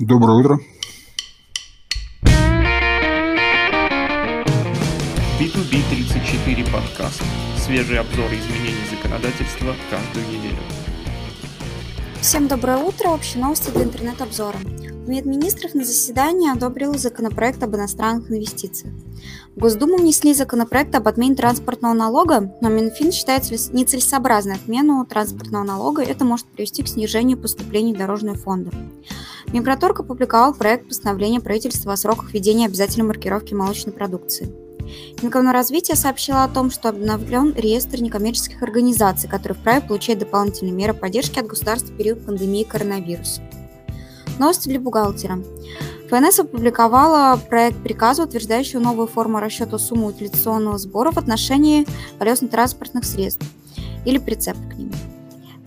Доброе утро. B2B34 подкаст. Свежие обзоры изменений законодательства каждую неделю. Всем доброе утро. Общие новости для интернет-обзора. Минминистров на заседании одобрил законопроект об иностранных инвестициях. В Госдуму внесли законопроект об отмене транспортного налога, но Минфин считает нецелесообразной отмену транспортного налога. Это может привести к снижению поступлений в дорожные фонды. Минпроторг опубликовал проект постановления правительства о сроках введения обязательной маркировки молочной продукции. Минэкономразвитие сообщило о том, что обновлен реестр некоммерческих организаций, которые вправе получать дополнительные меры поддержки от государства в период пандемии коронавируса. Новости для бухгалтера. ФНС опубликовала проект приказа, утверждающего новую форму расчета суммы утилизационного сбора в отношении колесно-транспортных средств или прицеп к ним.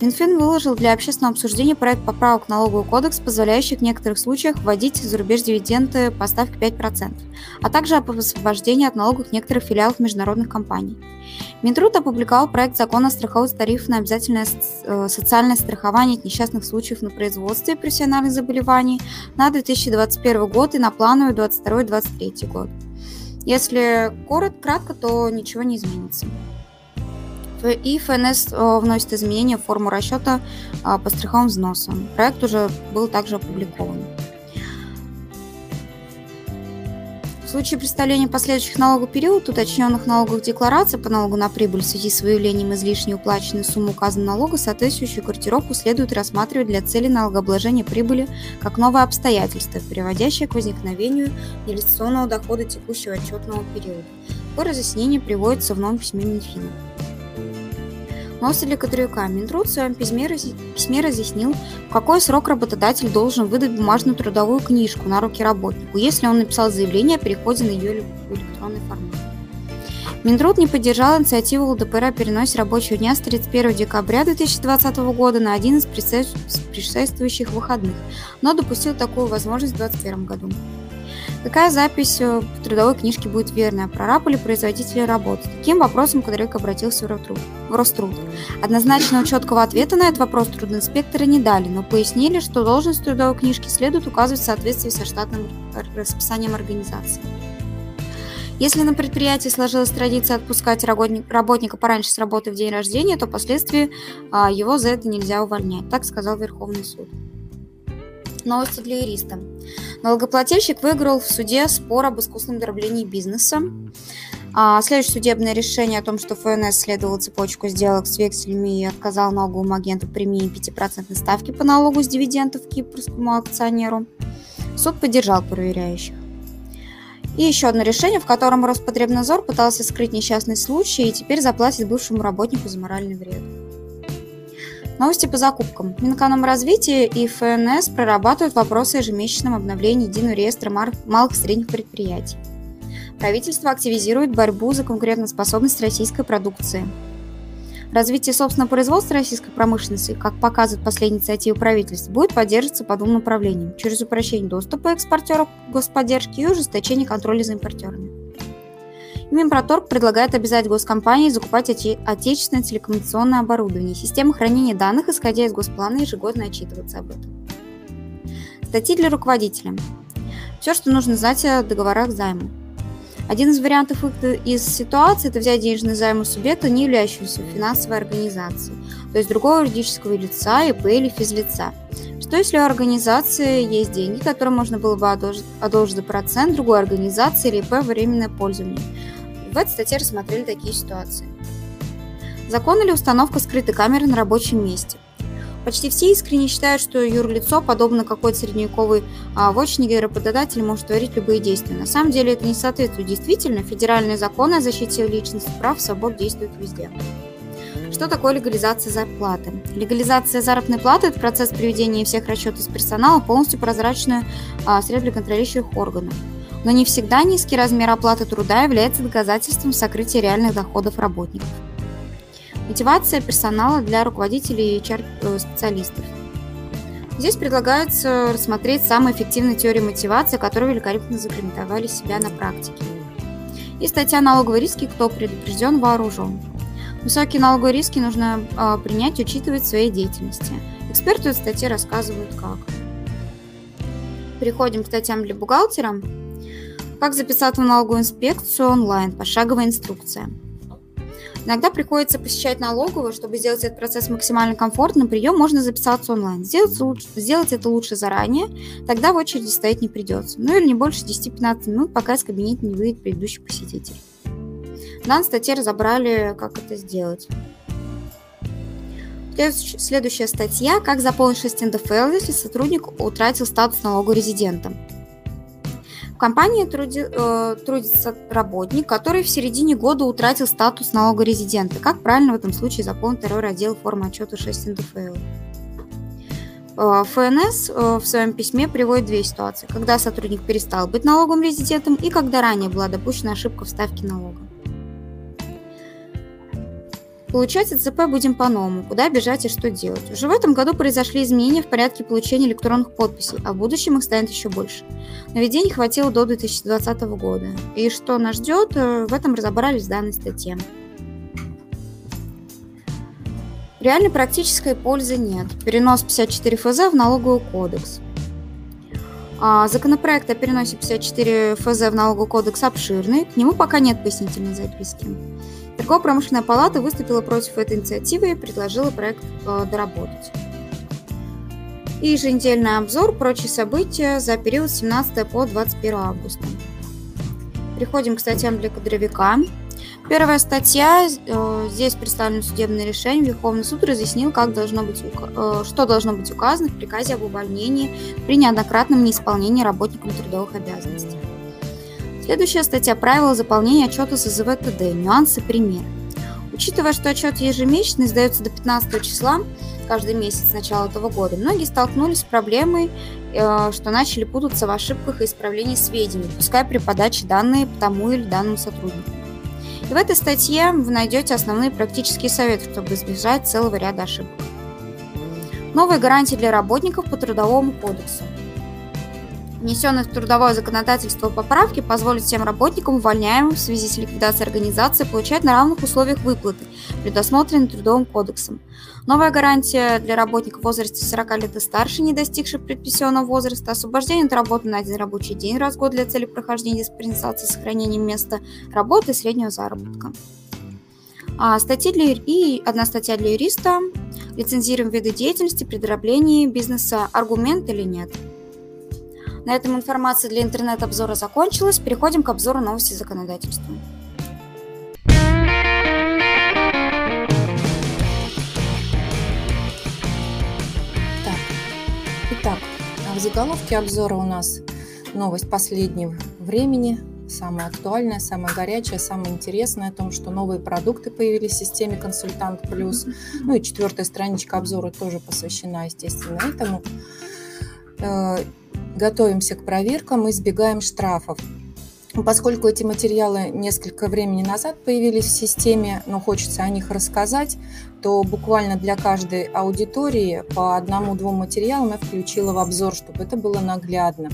Минфин выложил для общественного обсуждения проект поправок в налоговый кодекс, позволяющий в некоторых случаях вводить за рубеж дивиденды по ставке 5%, а также об освобождении от налогов некоторых филиалов международных компаний. Минтруд опубликовал проект закона о страховых тарифах на обязательное э, социальное страхование от несчастных случаев на производстве профессиональных заболеваний на 2021 год и на плановый 2022-2023 год. Если коротко, кратко, то ничего не изменится и ФНС э, вносит изменения в форму расчета а, по страховым взносам. Проект уже был также опубликован. В случае представления последующих налоговых период уточненных налоговых деклараций по налогу на прибыль в связи с выявлением излишней уплаченной суммы указанного налога, соответствующую корректировку следует рассматривать для цели налогообложения прибыли как новое обстоятельство, приводящее к возникновению инвестиционного дохода текущего отчетного периода. Такое разъяснение приводится в новом письме Минфина. Носеля Кадрюка Минтруд в своем письме, письме разъяснил, в какой срок работодатель должен выдать бумажную трудовую книжку на руки работнику, если он написал заявление о переходе на ее электронный формат. Минтруд не поддержал инициативу ЛДПР о переносе рабочего дня с 31 декабря 2020 года на один из предшествующих выходных, но допустил такую возможность в 2021 году. Какая запись э, в трудовой книжке будет верная, прораб или производитель работы? Таким вопросом Кадрик обратился в Роструд. в. Однозначного четкого ответа на этот вопрос трудоинспекторы не дали, но пояснили, что должность трудовой книжки следует указывать в соответствии со штатным расписанием организации. Если на предприятии сложилась традиция отпускать работника пораньше с работы в день рождения, то впоследствии а, его за это нельзя увольнять, так сказал Верховный суд. Новости для юриста. Налогоплательщик выиграл в суде спор об искусственном дроблении бизнеса. А следующее судебное решение о том, что ФНС следовал цепочку сделок с векселями и отказал налоговому агенту премии 5% ставки по налогу с дивидендов кипрскому акционеру. Суд поддержал проверяющих. И еще одно решение, в котором Роспотребнадзор пытался скрыть несчастный случай и теперь заплатит бывшему работнику за моральный вред. Новости по закупкам. Минэкономразвитие и ФНС прорабатывают вопросы о ежемесячном обновлении единого реестра малых и средних предприятий. Правительство активизирует борьбу за конкурентоспособность российской продукции. Развитие собственного производства российской промышленности, как показывает последняя инициатива правительства, будет поддерживаться по двум направлениям – через упрощение доступа экспортеров к господдержке и ужесточение контроля за импортерами. Минпроторг предлагает обязать госкомпании закупать оте- отечественное телекоммуникационное оборудование, системы хранения данных, исходя из госплана, ежегодно отчитываться об этом. Статьи для руководителя. Все, что нужно знать о договорах займа. Один из вариантов из ситуации – это взять денежный займ у субъекта, не являющегося финансовой организацией, то есть другого юридического лица, ИП или физлица. Что если у организации есть деньги, которые можно было бы одолжить, одолжить за процент другой организации или ИП временное пользование – в этой статье рассмотрели такие ситуации. Закон или установка скрытой камеры на рабочем месте. Почти все искренне считают, что юрлицо, подобно какой-то средневековой а, вотчине, работодатель может творить любые действия. На самом деле это не соответствует действительно. Федеральные законы о защите личностных прав свобод действуют везде. Что такое легализация зарплаты? Легализация заработной платы – это процесс приведения всех расчетов с персонала полностью прозрачную а, средств для контролирующих органов но не всегда низкий размер оплаты труда является доказательством сокрытия реальных доходов работников. Мотивация персонала для руководителей и HR-специалистов. Здесь предлагается рассмотреть самые эффективные теории мотивации, которые великолепно загриментовали себя на практике. И статья «Налоговые риски. Кто предупрежден, вооружен». Высокие налоговые риски нужно э, принять учитывать в своей деятельности. Эксперты в статье рассказывают как. переходим к статьям для бухгалтера. Как записаться в налоговую инспекцию онлайн, пошаговая инструкция. Иногда приходится посещать налоговую, чтобы сделать этот процесс максимально комфортным. Прием можно записаться онлайн. Сделать, лучше, сделать это лучше заранее, тогда в очереди стоять не придется. Ну или не больше 10-15 минут, пока из кабинета не выйдет предыдущий посетитель. В данной статье разобрали, как это сделать. Следующая статья «Как заполнить 6 НДФЛ, если сотрудник утратил статус налога резидента». Компании труди, э, трудится работник, который в середине года утратил статус налога резидента. Как правильно в этом случае заполнить второй раздел формы отчета 6 НДФЛ? Э, ФНС э, в своем письме приводит две ситуации. Когда сотрудник перестал быть налоговым резидентом и когда ранее была допущена ошибка в ставке налога. Получать ЦП будем по-новому. Куда бежать и что делать? Уже в этом году произошли изменения в порядке получения электронных подписей, а в будущем их станет еще больше. Наведений хватило до 2020 года. И что нас ждет, э, в этом разобрались в данной статье. Реальной практической пользы нет. Перенос 54 ФЗ в налоговый кодекс. А законопроект о переносе 54 ФЗ в налоговый кодекс обширный, к нему пока нет пояснительной записки. Торгово-промышленная палата выступила против этой инициативы и предложила проект э, доработать. И еженедельный обзор прочие события за период с 17 по 21 августа. Переходим к статьям для кадровика. Первая статья, э, здесь представлено судебное решение. Верховный суд разъяснил, как должно быть, э, что должно быть указано в приказе об увольнении при неоднократном неисполнении работникам трудовых обязанностей. Следующая статья «Правила заполнения отчета СЗВ ТД. Нюансы, примеры». Учитывая, что отчет ежемесячный сдается до 15 числа, каждый месяц с начала этого года, многие столкнулись с проблемой, э, что начали путаться в ошибках и исправлении сведений, пускай при подаче данные тому или данному сотруднику. И в этой статье вы найдете основные практические советы, чтобы избежать целого ряда ошибок. Новые гарантии для работников по Трудовому кодексу внесенные в трудовое законодательство поправки позволят всем работникам, увольняемым в связи с ликвидацией организации, получать на равных условиях выплаты, предусмотренные Трудовым кодексом. Новая гарантия для работников в возрасте 40 лет и старше, не достигших предпенсионного возраста, освобождение от работы на один рабочий день раз в год для цели прохождения диспенсации с сохранением места работы и среднего заработка. А статьи для, и одна статья для юриста. Лицензируем виды деятельности при дроблении бизнеса. Аргумент или нет? На этом информация для интернет-обзора закончилась. Переходим к обзору новости законодательства. Так. Итак, в заголовке обзора у нас новость последнего времени, самая актуальная, самая горячая, самая интересная о том, что новые продукты появились в системе Консультант Плюс. Ну и четвертая страничка обзора тоже посвящена, естественно, этому. Готовимся к проверкам и избегаем штрафов. Поскольку эти материалы несколько времени назад появились в системе, но хочется о них рассказать, то буквально для каждой аудитории по одному-двум материалам я включила в обзор, чтобы это было наглядно.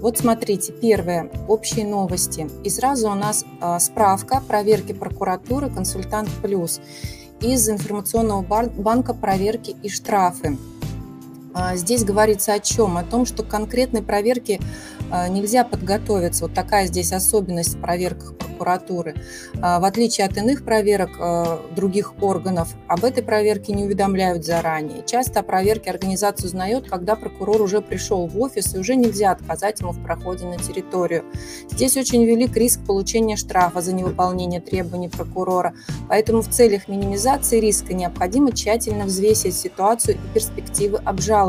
Вот смотрите, первое – общие новости. И сразу у нас а, справка проверки прокуратуры «Консультант Плюс» из информационного банка проверки и штрафы. А, здесь говорится о чем? О том, что к конкретной проверке а, нельзя подготовиться. Вот такая здесь особенность в проверках прокуратуры. А, в отличие от иных проверок других органов, об этой проверке не уведомляют заранее. Часто о проверке организация узнает, когда прокурор уже пришел в офис, и уже нельзя отказать ему в проходе на территорию. Здесь очень велик риск получения штрафа за невыполнение требований прокурора, поэтому в целях минимизации риска необходимо тщательно взвесить ситуацию и перспективы обжалования.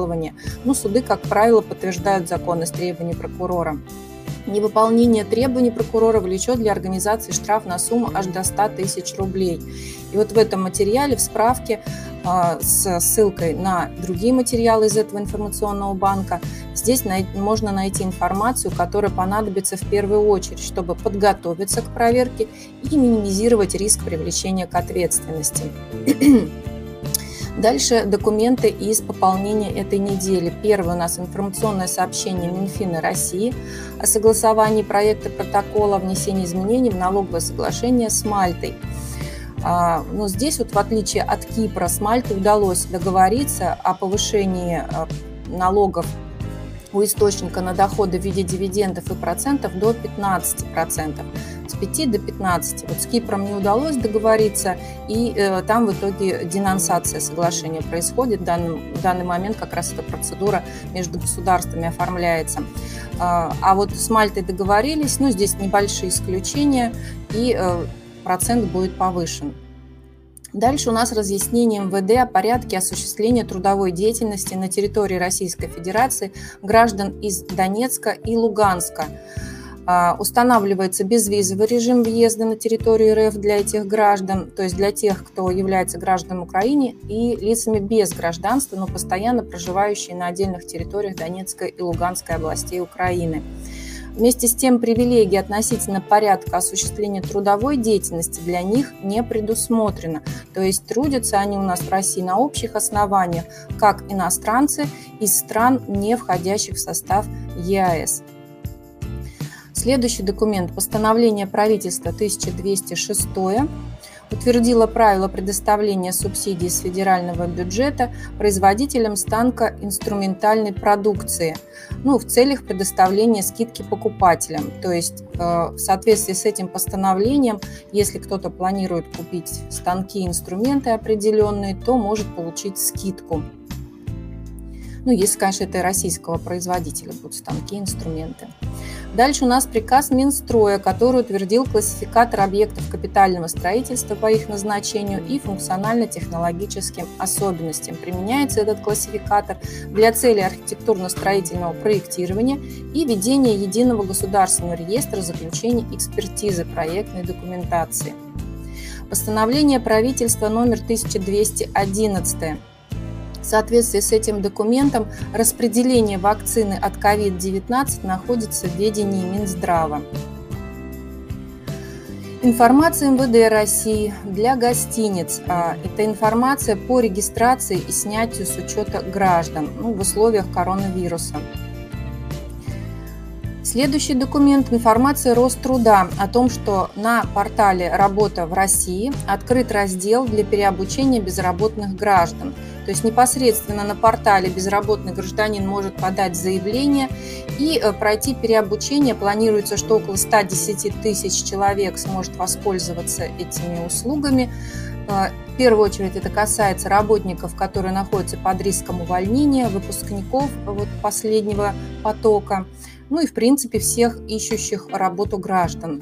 Но суды, как правило, подтверждают законность требований прокурора. Невыполнение требований прокурора влечет для организации штраф на сумму аж до 100 тысяч рублей. И вот в этом материале, в справке э, с ссылкой на другие материалы из этого информационного банка, здесь най- можно найти информацию, которая понадобится в первую очередь, чтобы подготовиться к проверке и минимизировать риск привлечения к ответственности. Дальше документы из пополнения этой недели. Первое у нас информационное сообщение Минфина России о согласовании проекта протокола о внесении изменений в налоговое соглашение с Мальтой. А, но здесь вот в отличие от Кипра с Мальтой удалось договориться о повышении а, налогов у источника на доходы в виде дивидендов и процентов до 15%. С 5 до 15. Вот с Кипром не удалось договориться, и э, там в итоге денонсация соглашения происходит. В данный, в данный момент как раз эта процедура между государствами оформляется. Э, а вот с Мальтой договорились, ну, здесь небольшие исключения, и э, процент будет повышен. Дальше у нас разъяснение МВД о порядке осуществления трудовой деятельности на территории Российской Федерации граждан из Донецка и Луганска. А, устанавливается безвизовый режим въезда на территорию РФ для этих граждан, то есть для тех, кто является гражданами Украины и лицами без гражданства, но постоянно проживающие на отдельных территориях Донецкой и Луганской областей Украины. Вместе с тем привилегии относительно порядка осуществления трудовой деятельности для них не предусмотрено. То есть трудятся они у нас в России на общих основаниях, как иностранцы из стран, не входящих в состав ЕАЭС. Следующий документ – постановление правительства 1206 утвердила правила предоставления субсидий с федерального бюджета производителям станка инструментальной продукции ну, в целях предоставления скидки покупателям. То есть э, в соответствии с этим постановлением, если кто-то планирует купить станки и инструменты определенные, то может получить скидку. Ну, если, конечно, это российского производителя будут станки инструменты. Дальше у нас приказ Минстроя, который утвердил классификатор объектов капитального строительства по их назначению и функционально-технологическим особенностям. Применяется этот классификатор для цели архитектурно-строительного проектирования и ведения единого государственного реестра заключений экспертизы проектной документации. Постановление правительства номер 1211 в соответствии с этим документом распределение вакцины от COVID-19 находится в ведении Минздрава. Информация МВД России для гостиниц. А, это информация по регистрации и снятию с учета граждан ну, в условиях коронавируса. Следующий документ – информация Роструда о том, что на портале «Работа в России» открыт раздел для переобучения безработных граждан – то есть непосредственно на портале безработный гражданин может подать заявление и э, пройти переобучение. Планируется, что около 110 тысяч человек сможет воспользоваться этими услугами. Э, в первую очередь это касается работников, которые находятся под риском увольнения, выпускников вот последнего потока, ну и в принципе всех ищущих работу граждан.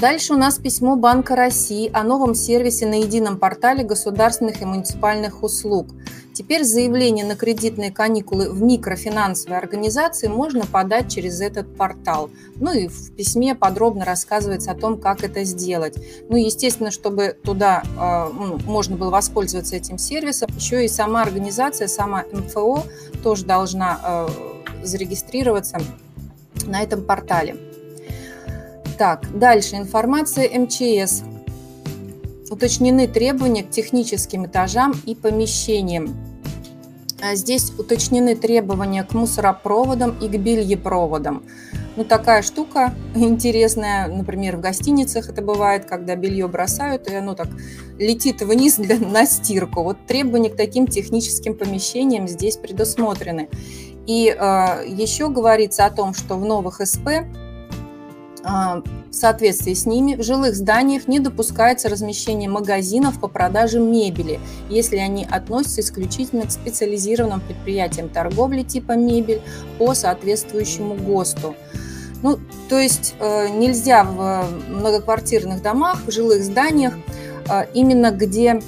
Дальше у нас письмо Банка России о новом сервисе на едином портале государственных и муниципальных услуг. Теперь заявление на кредитные каникулы в микрофинансовой организации можно подать через этот портал. Ну и в письме подробно рассказывается о том, как это сделать. Ну, естественно, чтобы туда э, можно было воспользоваться этим сервисом, еще и сама организация, сама МФО тоже должна э, зарегистрироваться на этом портале. Так, дальше. Информация МЧС. Уточнены требования к техническим этажам и помещениям. А здесь уточнены требования к мусоропроводам и к бельепроводам. Ну, такая штука интересная, например, в гостиницах это бывает, когда белье бросают, и оно так летит вниз для, на стирку. Вот требования к таким техническим помещениям здесь предусмотрены. И э, еще говорится о том, что в новых СП в соответствии с ними в жилых зданиях не допускается размещение магазинов по продаже мебели, если они относятся исключительно к специализированным предприятиям торговли типа мебель по соответствующему ГОСТу. Ну, то есть э, нельзя в многоквартирных домах, в жилых зданиях, э, именно где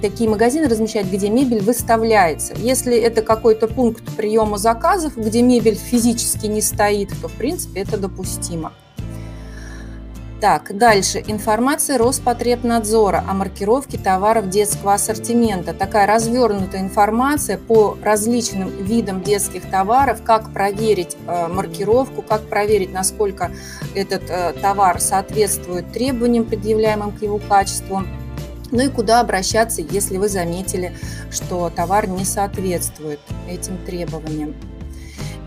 такие магазины размещать, где мебель выставляется. Если это какой-то пункт приема заказов, где мебель физически не стоит, то, в принципе, это допустимо. Так, дальше. Информация Роспотребнадзора о маркировке товаров детского ассортимента. Такая развернутая информация по различным видам детских товаров, как проверить э, маркировку, как проверить, насколько этот э, товар соответствует требованиям, предъявляемым к его качеству. Ну и куда обращаться, если вы заметили, что товар не соответствует этим требованиям.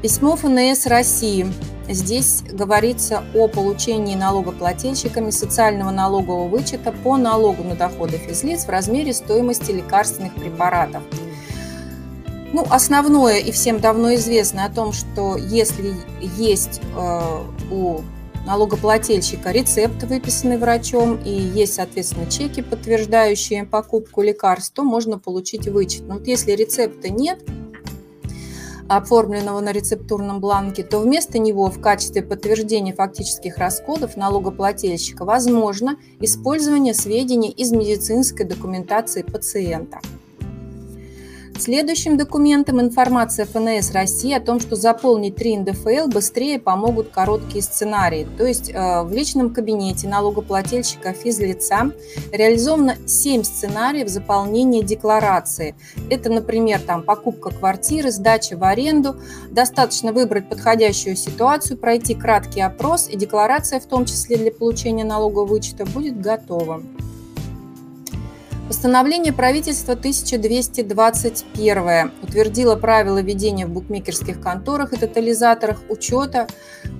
Письмо ФНС России Здесь говорится о получении налогоплательщиками социального налогового вычета по налогу на доходы физлиц в размере стоимости лекарственных препаратов. Ну, основное и всем давно известно о том, что если есть э, у налогоплательщика рецепт, выписанный врачом, и есть, соответственно, чеки, подтверждающие покупку лекарств, то можно получить вычет. Но вот если рецепта нет, оформленного на рецептурном бланке, то вместо него в качестве подтверждения фактических расходов налогоплательщика возможно использование сведений из медицинской документации пациента. Следующим документом информация ФНС России о том, что заполнить 3 НДФЛ быстрее помогут короткие сценарии. То есть э, в личном кабинете налогоплательщика физлица реализовано 7 сценариев заполнения декларации. Это, например, там, покупка квартиры, сдача в аренду. Достаточно выбрать подходящую ситуацию, пройти краткий опрос, и декларация, в том числе для получения налогового вычета, будет готова. Постановление правительства 1221 утвердило правила ведения в букмекерских конторах и тотализаторах учета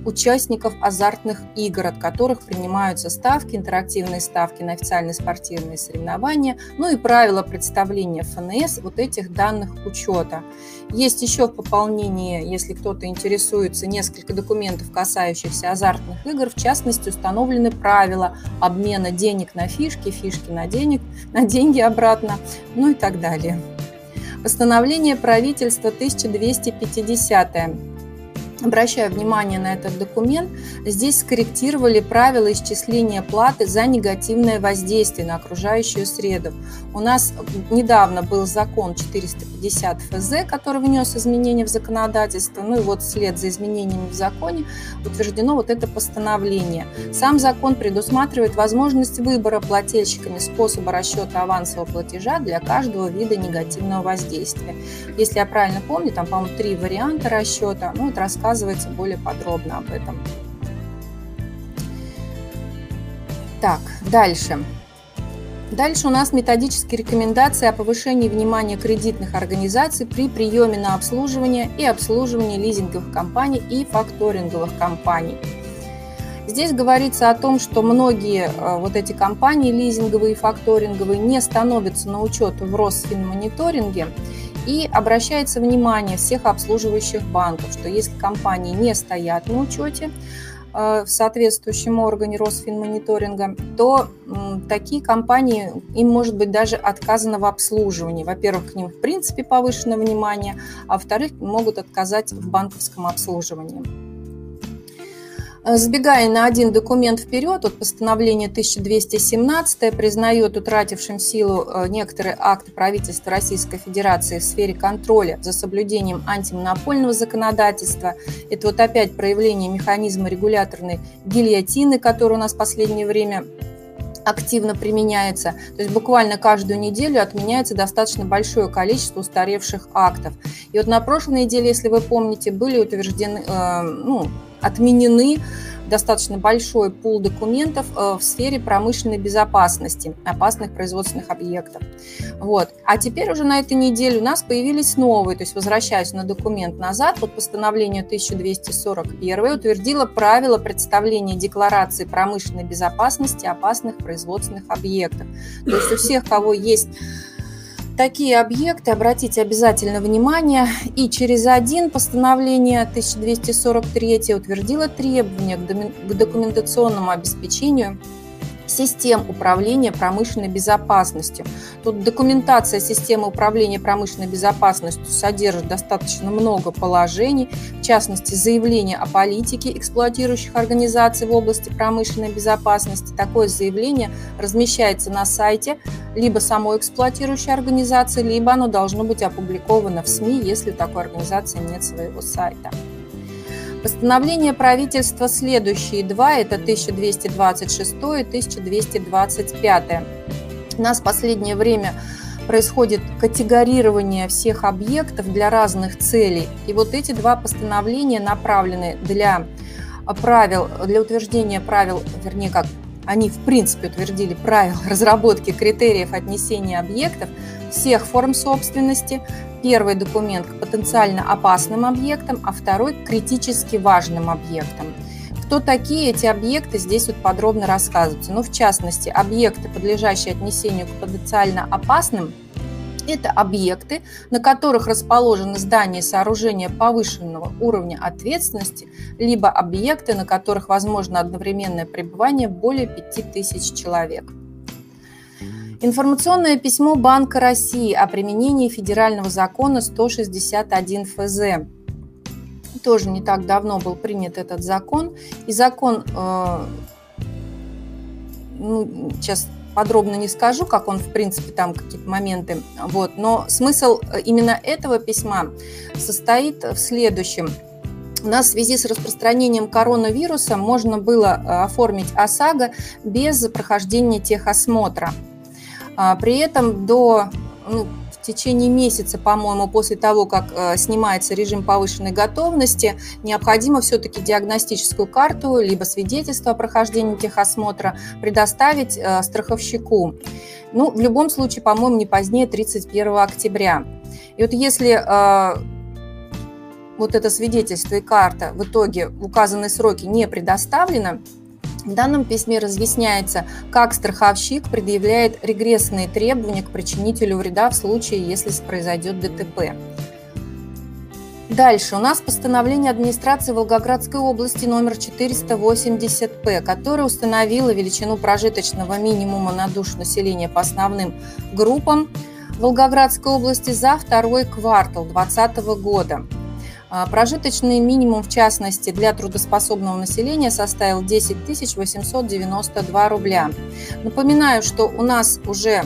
участников азартных игр, от которых принимаются ставки, интерактивные ставки на официальные спортивные соревнования, ну и правила представления ФНС вот этих данных учета. Есть еще в пополнении, если кто-то интересуется, несколько документов, касающихся азартных игр. В частности, установлены правила обмена денег на фишки, фишки на денег, на деньги обратно, ну и так далее. Постановление правительства 1250 Обращаю внимание на этот документ. Здесь скорректировали правила исчисления платы за негативное воздействие на окружающую среду. У нас недавно был закон 450 ФЗ, который внес изменения в законодательство. Ну и вот вслед за изменениями в законе утверждено вот это постановление. Сам закон предусматривает возможность выбора плательщиками способа расчета авансового платежа для каждого вида негативного воздействия. Если я правильно помню, там, по-моему, три варианта расчета. Ну, это рассказ рассказывается более подробно об этом. Так, дальше. Дальше у нас методические рекомендации о повышении внимания кредитных организаций при приеме на обслуживание и обслуживании лизинговых компаний и факторинговых компаний. Здесь говорится о том, что многие э, вот эти компании лизинговые и факторинговые не становятся на учет в Росфинмониторинге, и обращается внимание всех обслуживающих банков, что если компании не стоят на учете э, в соответствующем органе Росфинмониторинга, то такие компании, им может быть даже отказано в обслуживании. Во-первых, к ним в принципе повышено внимание, а во-вторых, могут отказать в банковском обслуживании. Э, Сбегая на один документ вперед, от постановления 1217 признает утратившим силу э, некоторые акты правительства Российской Федерации в сфере контроля за соблюдением антимонопольного законодательства. Это вот опять проявление механизма регуляторной гильотины, который у нас в последнее время активно применяется. То есть буквально каждую неделю отменяется достаточно большое количество устаревших актов. И вот на прошлой неделе, если вы помните, были утверждены, э, ну, отменены достаточно большой пул документов э, в сфере промышленной безопасности опасных производственных объектов. Вот. А теперь уже на этой неделе у нас появились новые, то есть возвращаясь на документ назад, вот постановление 1241 утвердило правила представления декларации промышленной безопасности опасных производственных объектов. То есть у всех, кого есть такие объекты обратите обязательно внимание. И через один постановление 1243 утвердило требования к документационному обеспечению систем управления промышленной безопасностью. Тут документация системы управления промышленной безопасностью содержит достаточно много положений, в частности, заявление о политике эксплуатирующих организаций в области промышленной безопасности. Такое заявление размещается на сайте либо самой эксплуатирующей организации, либо оно должно быть опубликовано в СМИ, если у такой организации нет своего сайта. Постановление правительства следующие два, это 1226 и 1225. У нас в последнее время происходит категорирование всех объектов для разных целей. И вот эти два постановления направлены для правил, для утверждения правил, вернее, как они в принципе утвердили правила разработки критериев отнесения объектов всех форм собственности Первый документ к потенциально опасным объектам, а второй к критически важным объектам. Кто такие эти объекты, здесь вот подробно рассказывается. Ну, в частности, объекты, подлежащие отнесению к потенциально опасным Это объекты, на которых расположены здания и сооружения повышенного уровня ответственности, либо объекты, на которых возможно одновременное пребывание более 5000 человек. Информационное письмо Банка России о применении федерального закона 161 ФЗ. Тоже не так давно был принят этот закон. И закон, э, ну, сейчас подробно не скажу, как он, в принципе, там какие-то моменты. Вот. Но смысл именно этого письма состоит в следующем. У нас в связи с распространением коронавируса можно было э, оформить ОСАГО без прохождения техосмотра. А, при этом до ну, в течение месяца, по-моему, после того, как э, снимается режим повышенной готовности, необходимо все-таки диагностическую карту либо свидетельство о прохождении техосмотра предоставить э, страховщику. Ну, в любом случае, по-моему, не позднее 31 октября. И вот если э, вот это свидетельство и карта в итоге в указанные сроки не предоставлено, в данном письме разъясняется, как страховщик предъявляет регрессные требования к причинителю вреда в случае, если произойдет ДТП. Дальше у нас постановление администрации Волгоградской области номер 480-П, которое установило величину прожиточного минимума на душу населения по основным группам Волгоградской области за второй квартал 2020 года. А, прожиточный минимум, в частности, для трудоспособного населения составил 10 892 рубля. Напоминаю, что у нас уже,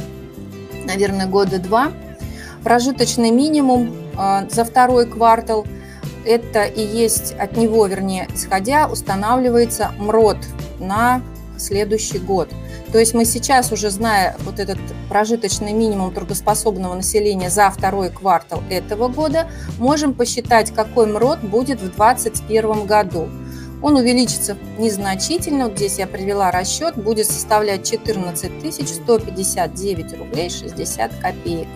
наверное, года два прожиточный минимум а, за второй квартал – это и есть от него, вернее, исходя, устанавливается МРОД на следующий год – то есть мы сейчас уже, зная вот этот прожиточный минимум трудоспособного населения за второй квартал этого года, можем посчитать, какой МРОД будет в 2021 году. Он увеличится незначительно, вот здесь я привела расчет, будет составлять 14 159 рублей 60 копеек.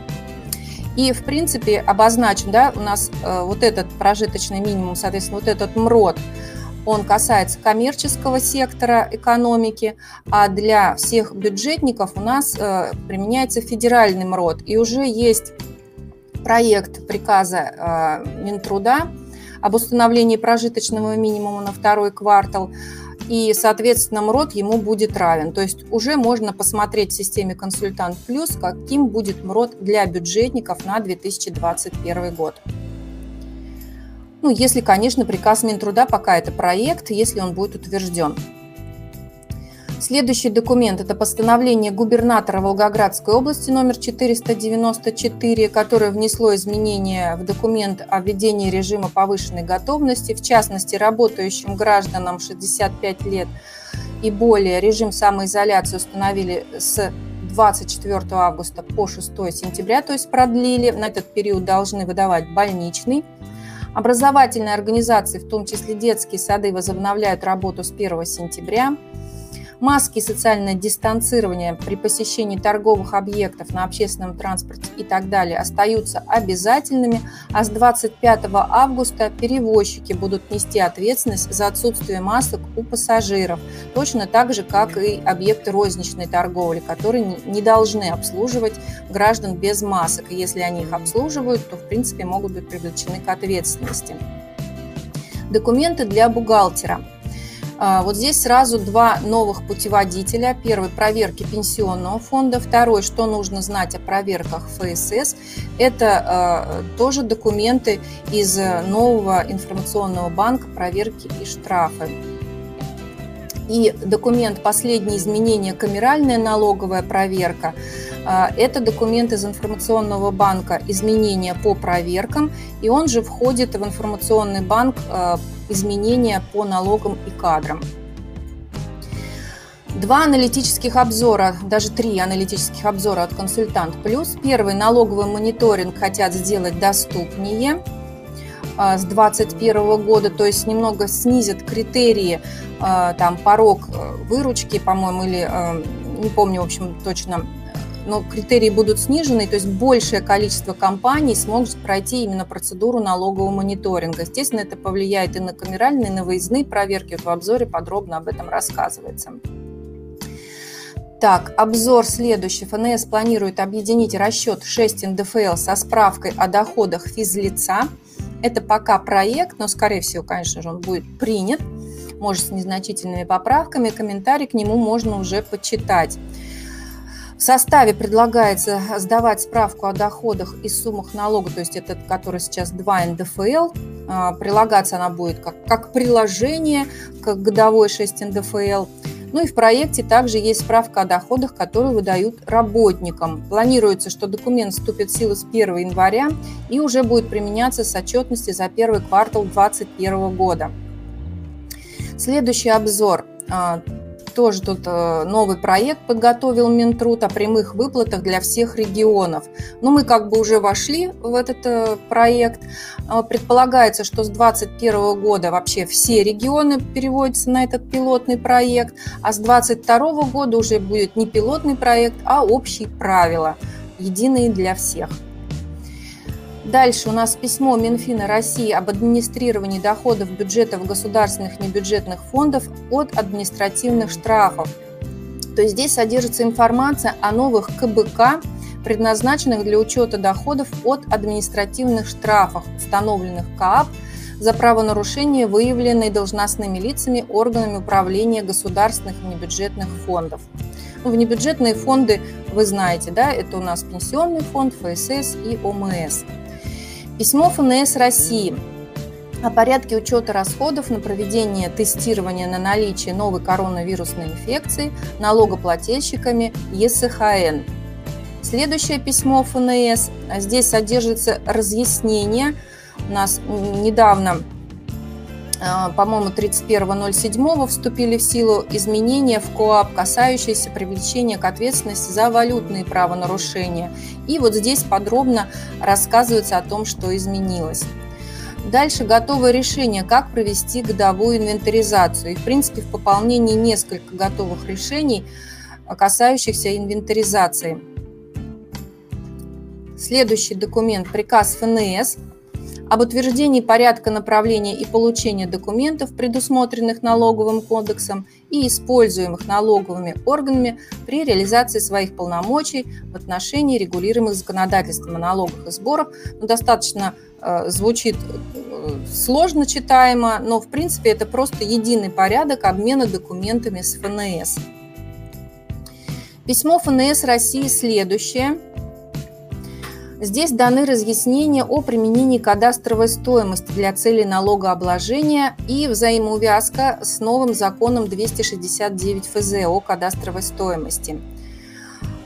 И, в принципе, обозначен, да, у нас э, вот этот прожиточный минимум, соответственно, вот этот МРОД – он касается коммерческого сектора экономики, а для всех бюджетников у нас э, применяется федеральный МРОД. И уже есть проект приказа э, Минтруда об установлении прожиточного минимума на второй квартал, и, соответственно, МРОД ему будет равен. То есть уже можно посмотреть в системе «Консультант Плюс», каким будет МРОД для бюджетников на 2021 год. Ну, если, конечно, приказ Минтруда пока это проект, если он будет утвержден. Следующий документ – это постановление губернатора Волгоградской области номер 494, которое внесло изменения в документ о введении режима повышенной готовности, в частности, работающим гражданам 65 лет и более режим самоизоляции установили с 24 августа по 6 сентября, то есть продлили. На этот период должны выдавать больничный. Образовательные организации, в том числе детские сады, возобновляют работу с 1 сентября. Маски социальное дистанцирование при посещении торговых объектов на общественном транспорте и так далее остаются обязательными, а с 25 августа перевозчики будут нести ответственность за отсутствие масок у пассажиров, точно так же, как и объекты розничной торговли, которые не должны обслуживать граждан без масок. И если они их обслуживают, то, в принципе, могут быть привлечены к ответственности. Документы для бухгалтера – вот здесь сразу два новых путеводителя. Первый – проверки пенсионного фонда. Второй – что нужно знать о проверках ФСС. Это а, тоже документы из нового информационного банка проверки и штрафы. И документ «Последние изменения. Камеральная налоговая проверка» а, это документ из информационного банка «Изменения по проверкам», и он же входит в информационный банк изменения по налогам и кадрам. Два аналитических обзора, даже три аналитических обзора от «Консультант Плюс». Первый – налоговый мониторинг хотят сделать доступнее а, с 2021 года, то есть немного снизят критерии, а, там порог э, выручки, по-моему, или э, не помню, в общем, точно но критерии будут снижены, то есть большее количество компаний смогут пройти именно процедуру налогового мониторинга. Естественно, это повлияет и на камеральные, и на выездные проверки. В обзоре подробно об этом рассказывается. Так, обзор следующий. ФНС планирует объединить расчет 6 НДФЛ со справкой о доходах физлица. Это пока проект, но, скорее всего, конечно же, он будет принят. Может, с незначительными поправками. Комментарий к нему можно уже почитать. В составе предлагается сдавать справку о доходах и суммах налога, то есть этот, который сейчас 2 НДФЛ. А, прилагаться она будет как, как приложение к годовой 6 НДФЛ. Ну и в проекте также есть справка о доходах, которую выдают работникам. Планируется, что документ вступит в силу с 1 января и уже будет применяться с отчетности за первый квартал 2021 года. Следующий обзор а, тоже тут э, новый проект подготовил Минтруд о прямых выплатах для всех регионов. Но мы как бы уже вошли в этот э, проект. Э, предполагается, что с 2021 года вообще все регионы переводятся на этот пилотный проект, а с 2022 года уже будет не пилотный проект, а общие правила, единые для всех. Дальше у нас письмо Минфина России об администрировании доходов бюджетов государственных небюджетных фондов от административных штрафов. То есть здесь содержится информация о новых КБК, предназначенных для учета доходов от административных штрафов, установленных КААП за правонарушение, выявленные должностными лицами органами управления государственных небюджетных фондов. Ну, внебюджетные фонды, вы знаете, да, это у нас Пенсионный фонд, ФСС и ОМС. Письмо ФНС России о порядке учета расходов на проведение тестирования на наличие новой коронавирусной инфекции налогоплательщиками ЕСХН. Следующее письмо ФНС. Здесь содержится разъяснение. У нас недавно по-моему, 31.07 вступили в силу изменения в КОАП, касающиеся привлечения к ответственности за валютные правонарушения. И вот здесь подробно рассказывается о том, что изменилось. Дальше готовое решение, как провести годовую инвентаризацию. И, в принципе, в пополнении несколько готовых решений, касающихся инвентаризации. Следующий документ – приказ ФНС – об утверждении порядка направления и получения документов, предусмотренных налоговым кодексом и используемых налоговыми органами при реализации своих полномочий в отношении регулируемых законодательством о налогах и сборах. Ну, достаточно э, звучит э, сложно читаемо, но в принципе это просто единый порядок обмена документами с ФНС. Письмо ФНС России следующее – Здесь даны разъяснения о применении кадастровой стоимости для целей налогообложения и взаимоувязка с новым законом 269 ФЗ о кадастровой стоимости.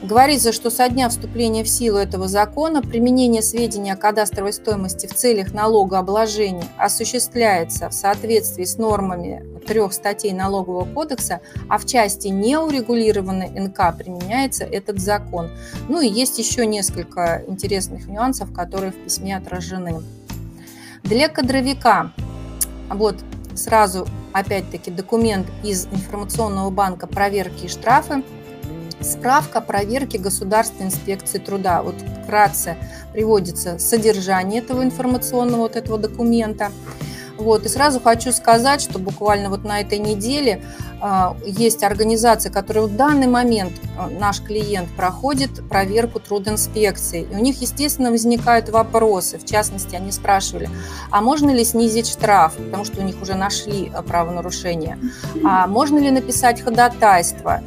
Говорится, что со дня вступления в силу этого закона применение сведений о кадастровой стоимости в целях налогообложения осуществляется в соответствии с нормами трех статей Налогового кодекса, а в части неурегулированной НК применяется этот закон. Ну и есть еще несколько интересных нюансов, которые в письме отражены. Для кадровика, вот сразу опять-таки документ из информационного банка проверки и штрафы – Справка о проверке Государственной инспекции труда. Вот вкратце приводится содержание этого информационного вот этого документа. Вот. И сразу хочу сказать, что буквально вот на этой неделе э, есть организация, которая в данный момент э, наш клиент проходит проверку трудинспекции. И у них, естественно, возникают вопросы. В частности, они спрашивали, а можно ли снизить штраф, потому что у них уже нашли э, правонарушение, а можно ли написать ходатайство, а,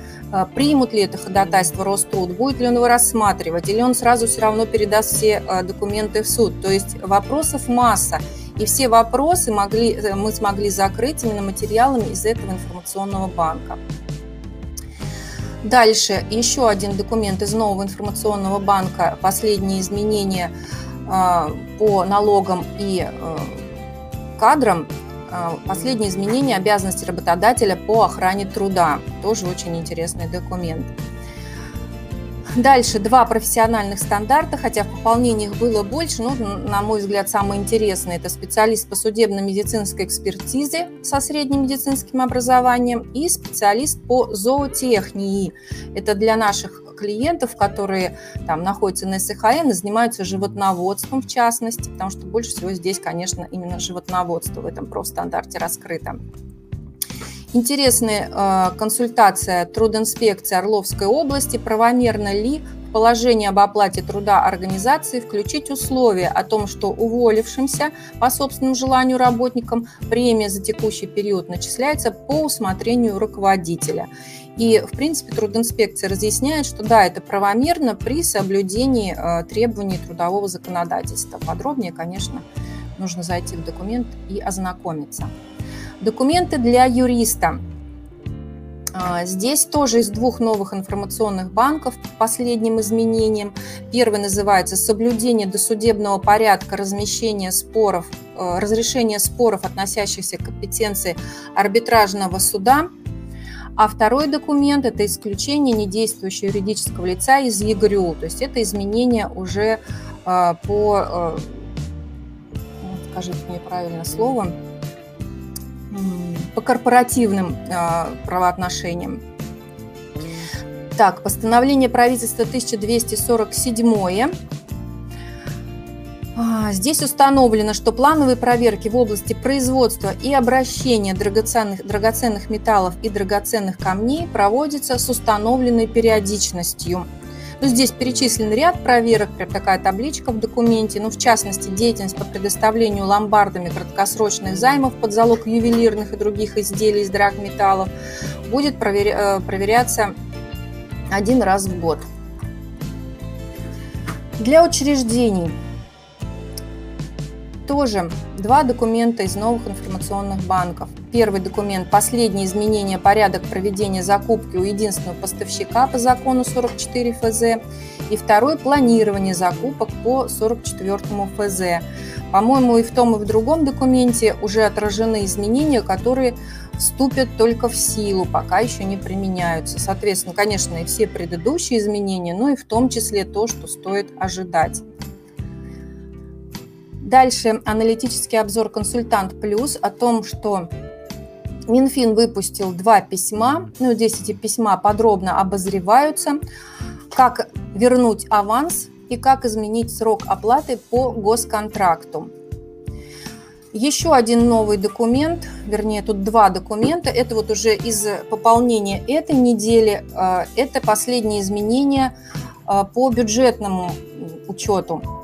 примут ли это ходатайство Роструд, будет ли он его рассматривать, или он сразу все равно передаст все а, документы в суд. То есть вопросов масса. И все вопросы могли, э, мы смогли закрыть именно материалами из этого информационного банка. Дальше еще один документ из нового информационного банка, последние изменения а, по налогам и э, кадрам а, последнее изменение обязанности работодателя по охране труда. Тоже очень интересный документ. Дальше два профессиональных стандарта, хотя в пополнении их было больше, но, на мой взгляд, самое интересное – это специалист по судебно-медицинской экспертизе со средним медицинским образованием и специалист по зоотехнии. Это для наших клиентов, которые там находятся на СХН и занимаются животноводством в частности, потому что больше всего здесь, конечно, именно животноводство в этом профстандарте раскрыто. Интересная э, консультация трудинспекции Орловской области. Правомерно ли положение об оплате труда организации включить условие о том, что уволившимся по собственному желанию работникам премия за текущий период начисляется по усмотрению руководителя. И, в принципе, трудинспекция разъясняет, что да, это правомерно при соблюдении э, требований трудового законодательства. Подробнее, конечно, нужно зайти в документ и ознакомиться. Документы для юриста. А, здесь тоже из двух новых информационных банков последним изменением. Первый называется «Соблюдение досудебного порядка размещения споров, э, разрешения споров, относящихся к компетенции арбитражного суда». А второй документ – это исключение недействующего юридического лица из ЕГРЮ. То есть это изменение уже э, по, э, скажите мне правильно слово, по корпоративным а, правоотношениям. Так, постановление правительства 1247 а, Здесь установлено, что плановые проверки в области производства и обращения драгоценных, драгоценных металлов и драгоценных камней проводятся с установленной периодичностью – ну, здесь перечислен ряд проверок, прям такая табличка в документе, ну, в частности, деятельность по предоставлению ломбардами краткосрочных займов под залог ювелирных и других изделий из драгметаллов будет проверя- э, проверяться один раз в год. Для учреждений тоже два документа из новых информационных банков. Первый документ – последние изменения порядок проведения закупки у единственного поставщика по закону 44 ФЗ. И второй – планирование закупок по 44 ФЗ. По-моему, и в том, и в другом документе уже отражены изменения, которые вступят только в силу, пока еще не применяются. Соответственно, конечно, и все предыдущие изменения, но и в том числе то, что стоит ожидать. Дальше аналитический обзор «Консультант Плюс» о том, что Минфин выпустил два письма, ну, здесь эти письма подробно обозреваются, как вернуть аванс и как изменить срок оплаты по госконтракту. Еще один новый документ, вернее, тут два документа, это вот уже из пополнения этой недели, э, это последние изменения э, по бюджетному учету.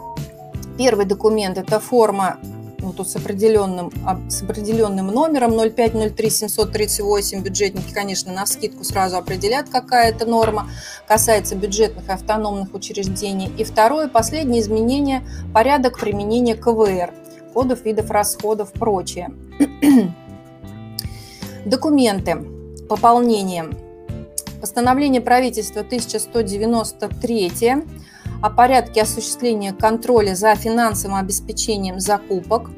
Первый документ – это форма ну, тут с определенным, с определенным номером 0503738. Бюджетники, конечно, на скидку сразу определят, какая это норма. Касается бюджетных и автономных учреждений. И второе, последнее изменение – порядок применения КВР, кодов, видов расходов, прочее. Документы. Пополнение. Постановление правительства 1193 о порядке осуществления контроля за финансовым обеспечением закупок,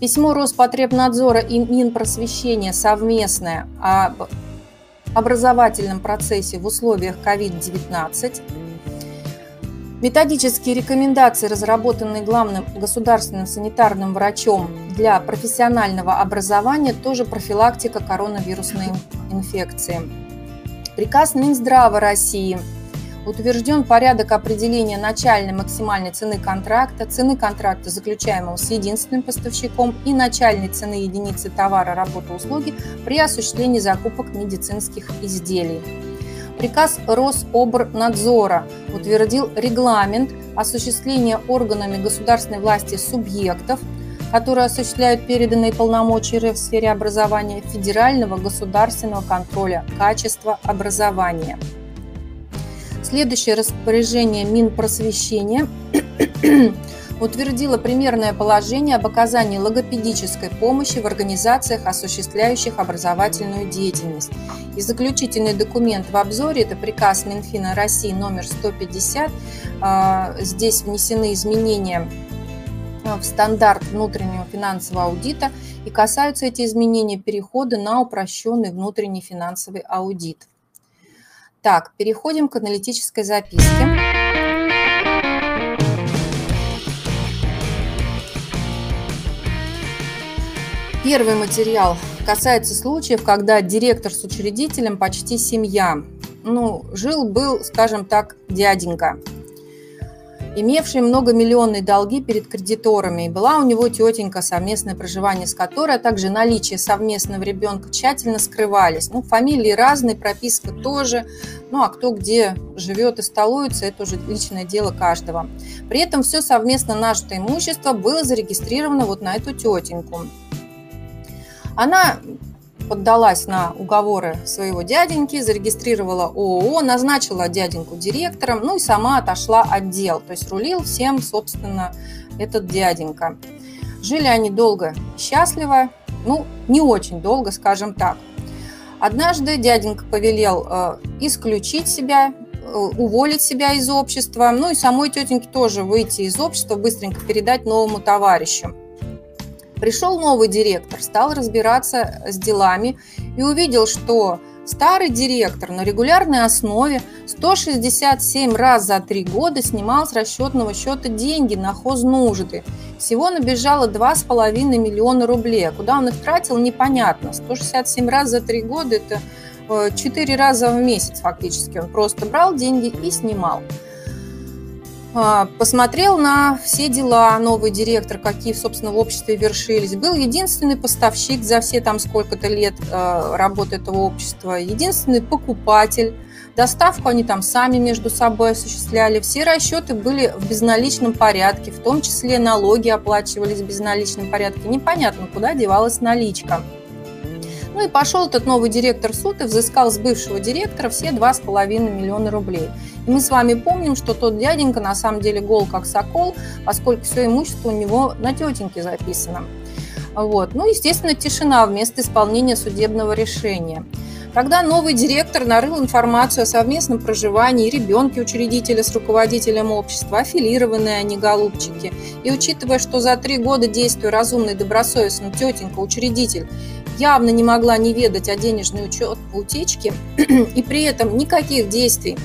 письмо Роспотребнадзора и Минпросвещения совместное об образовательном процессе в условиях COVID-19, методические рекомендации, разработанные главным государственным санитарным врачом для профессионального образования, тоже профилактика коронавирусной инфекции. Приказ Минздрава России – утвержден порядок определения начальной максимальной цены контракта, цены контракта, заключаемого с единственным поставщиком, и начальной цены единицы товара, работы, услуги при осуществлении закупок медицинских изделий. Приказ Рособрнадзора утвердил регламент осуществления органами государственной власти субъектов, которые осуществляют переданные полномочия в сфере образования федерального государственного контроля качества образования – Следующее распоряжение Минпросвещения утвердило примерное положение об оказании логопедической помощи в организациях, осуществляющих образовательную деятельность. И заключительный документ в обзоре – это приказ Минфина России номер 150. А, здесь внесены изменения в стандарт внутреннего финансового аудита и касаются эти изменения перехода на упрощенный внутренний финансовый аудит. Так, переходим к аналитической записке. Первый материал касается случаев, когда директор с учредителем почти семья. Ну, жил-был, скажем так, дяденька. Имевший многомиллионные долги перед кредиторами. И была у него тетенька, совместное проживание с которой, а также наличие совместного ребенка тщательно скрывались. Ну, фамилии разные, прописка тоже. Ну, а кто где живет и столуется, это уже личное дело каждого. При этом все совместно нажитое имущество было зарегистрировано вот на эту тетеньку. Она поддалась на уговоры своего дяденьки, зарегистрировала ООО, назначила дяденьку директором, ну и сама отошла от дел. То есть рулил всем, собственно, этот дяденька. Жили они долго счастливо, ну, не очень долго, скажем так. Однажды дяденька повелел э, исключить себя, э, уволить себя из общества, ну и самой тетеньке тоже выйти из общества, быстренько передать новому товарищу. Пришел новый директор, стал разбираться с делами и увидел, что старый директор на регулярной основе 167 раз за три года снимал с расчетного счета деньги на хознужды. Всего набежало 2,5 миллиона рублей. Куда он их тратил, непонятно. 167 раз за три года – это 4 э, раза в месяц фактически. Он просто брал деньги и снимал. А, посмотрел на все дела новый директор, какие, собственно, в обществе вершились. Был единственный поставщик за все там сколько-то лет а, работы этого общества, единственный покупатель. Доставку они там сами между собой осуществляли. Все расчеты были в безналичном порядке, в том числе налоги оплачивались в безналичном порядке. Непонятно, куда девалась наличка. Ну и пошел этот новый директор суд и взыскал с бывшего директора все 2,5 миллиона рублей. Мы с вами помним, что тот дяденька на самом деле гол как сокол, поскольку все имущество у него на тетеньке записано. Вот. Ну, естественно, тишина вместо исполнения судебного решения. Тогда новый директор нарыл информацию о совместном проживании ребенке учредителя с руководителем общества, аффилированные они голубчики. И учитывая, что за три года действия разумной добросовестной тетенька-учредитель явно не могла не ведать о денежной учет, утечке, и при этом никаких действий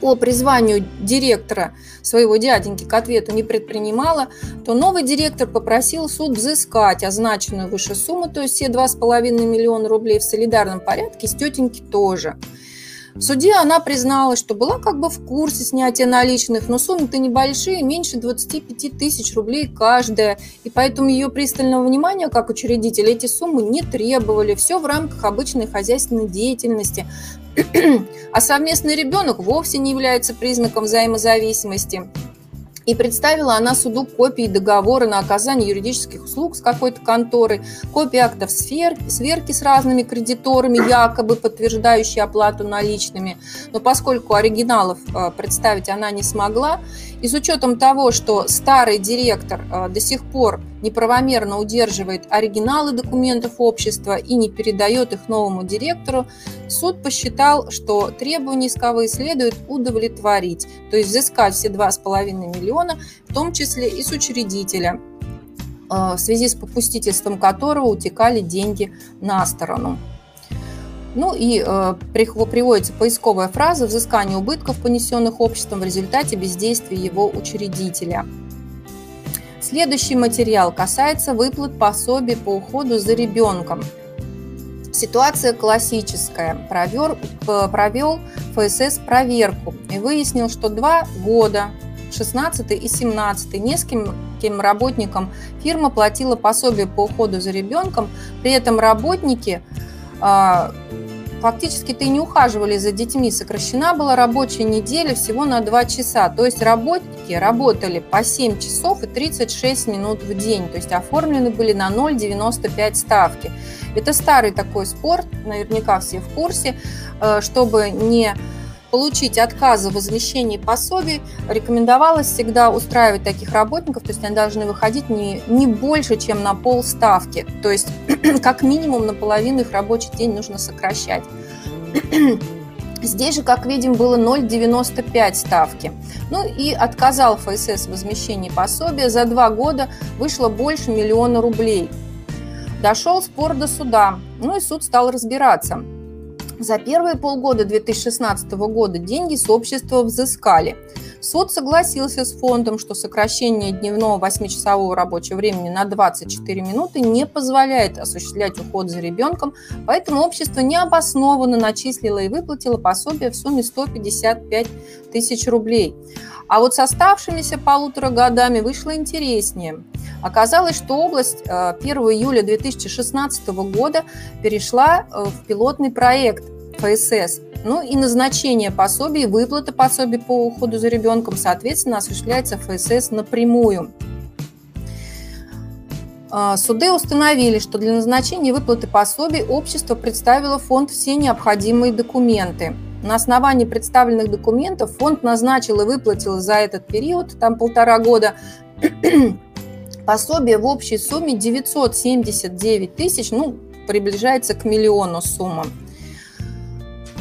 по призванию директора своего дяденьки к ответу не предпринимала, то новый директор попросил суд взыскать означенную выше сумму, то есть все 2,5 миллиона рублей в солидарном порядке, с тетеньки тоже – в суде она призналась, что была как бы в курсе снятия наличных, но суммы-то небольшие, меньше 25 тысяч рублей каждая, и поэтому ее пристального внимания как учредитель эти суммы не требовали. Все в рамках обычной хозяйственной деятельности. А совместный ребенок вовсе не является признаком взаимозависимости. И представила она суду копии договора на оказание юридических услуг с какой-то конторой, копии актов сверки, с разными кредиторами, якобы подтверждающие оплату наличными. Но поскольку оригиналов э, представить она не смогла, и с учетом того, что старый директор э, до сих пор неправомерно удерживает оригиналы документов общества и не передает их новому директору, суд посчитал, что требования исковые следует удовлетворить, то есть взыскать все 2,5 миллиона, в том числе и с учредителя, э, в связи с попустительством которого утекали деньги на сторону. Ну и э, приводится поисковая фраза «взыскание убытков, понесенных обществом в результате бездействия его учредителя». Следующий материал касается выплат пособий по уходу за ребенком. Ситуация классическая. Провер, провел ФСС проверку и выяснил, что два года 16 и 17 нескольким работникам фирма платила пособие по уходу за ребенком, при этом работники фактически-то и не ухаживали за детьми. Сокращена была рабочая неделя всего на 2 часа. То есть работники работали по 7 часов и 36 минут в день. То есть оформлены были на 0,95 ставки. Это старый такой спорт, наверняка все в курсе, э, чтобы не получить отказы в возмещении пособий, рекомендовалось всегда устраивать таких работников, то есть они должны выходить не, не больше, чем на пол ставки. То есть как минимум наполовину их рабочий день нужно сокращать. Здесь же, как видим, было 0,95 ставки. Ну и отказал ФСС в возмещении пособия. За два года вышло больше миллиона рублей. Дошел спор до суда. Ну и суд стал разбираться. За первые полгода 2016 года деньги с общества взыскали. Суд согласился с фондом, что сокращение дневного 8-часового рабочего времени на 24 минуты не позволяет осуществлять уход за ребенком, поэтому общество необоснованно начислило и выплатило пособие в сумме 155 тысяч рублей. А вот с оставшимися полутора годами вышло интереснее. Оказалось, что область 1 э, июля 2016 года перешла э, в пилотный проект ФСС. Ну и назначение пособий, выплата пособий по уходу за ребенком, соответственно, осуществляется ФСС напрямую. Э, суды установили, что для назначения выплаты пособий общество представило фонд все необходимые документы – на основании представленных документов фонд назначил и выплатил за этот период, там полтора года, пособие в общей сумме 979 тысяч, ну, приближается к миллиону сумма.